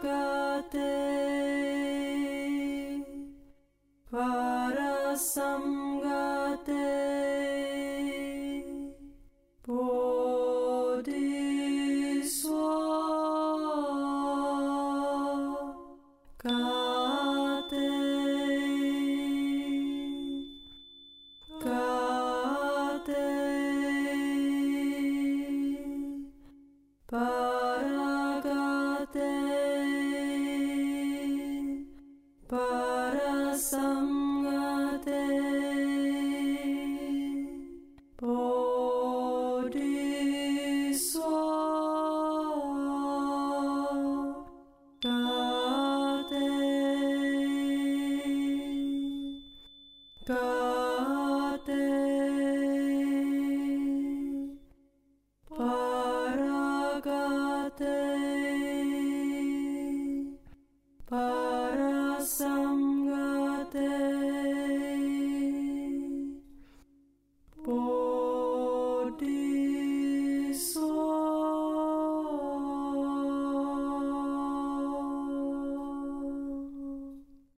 paragate, parasamgate, bodhiswa. Gate,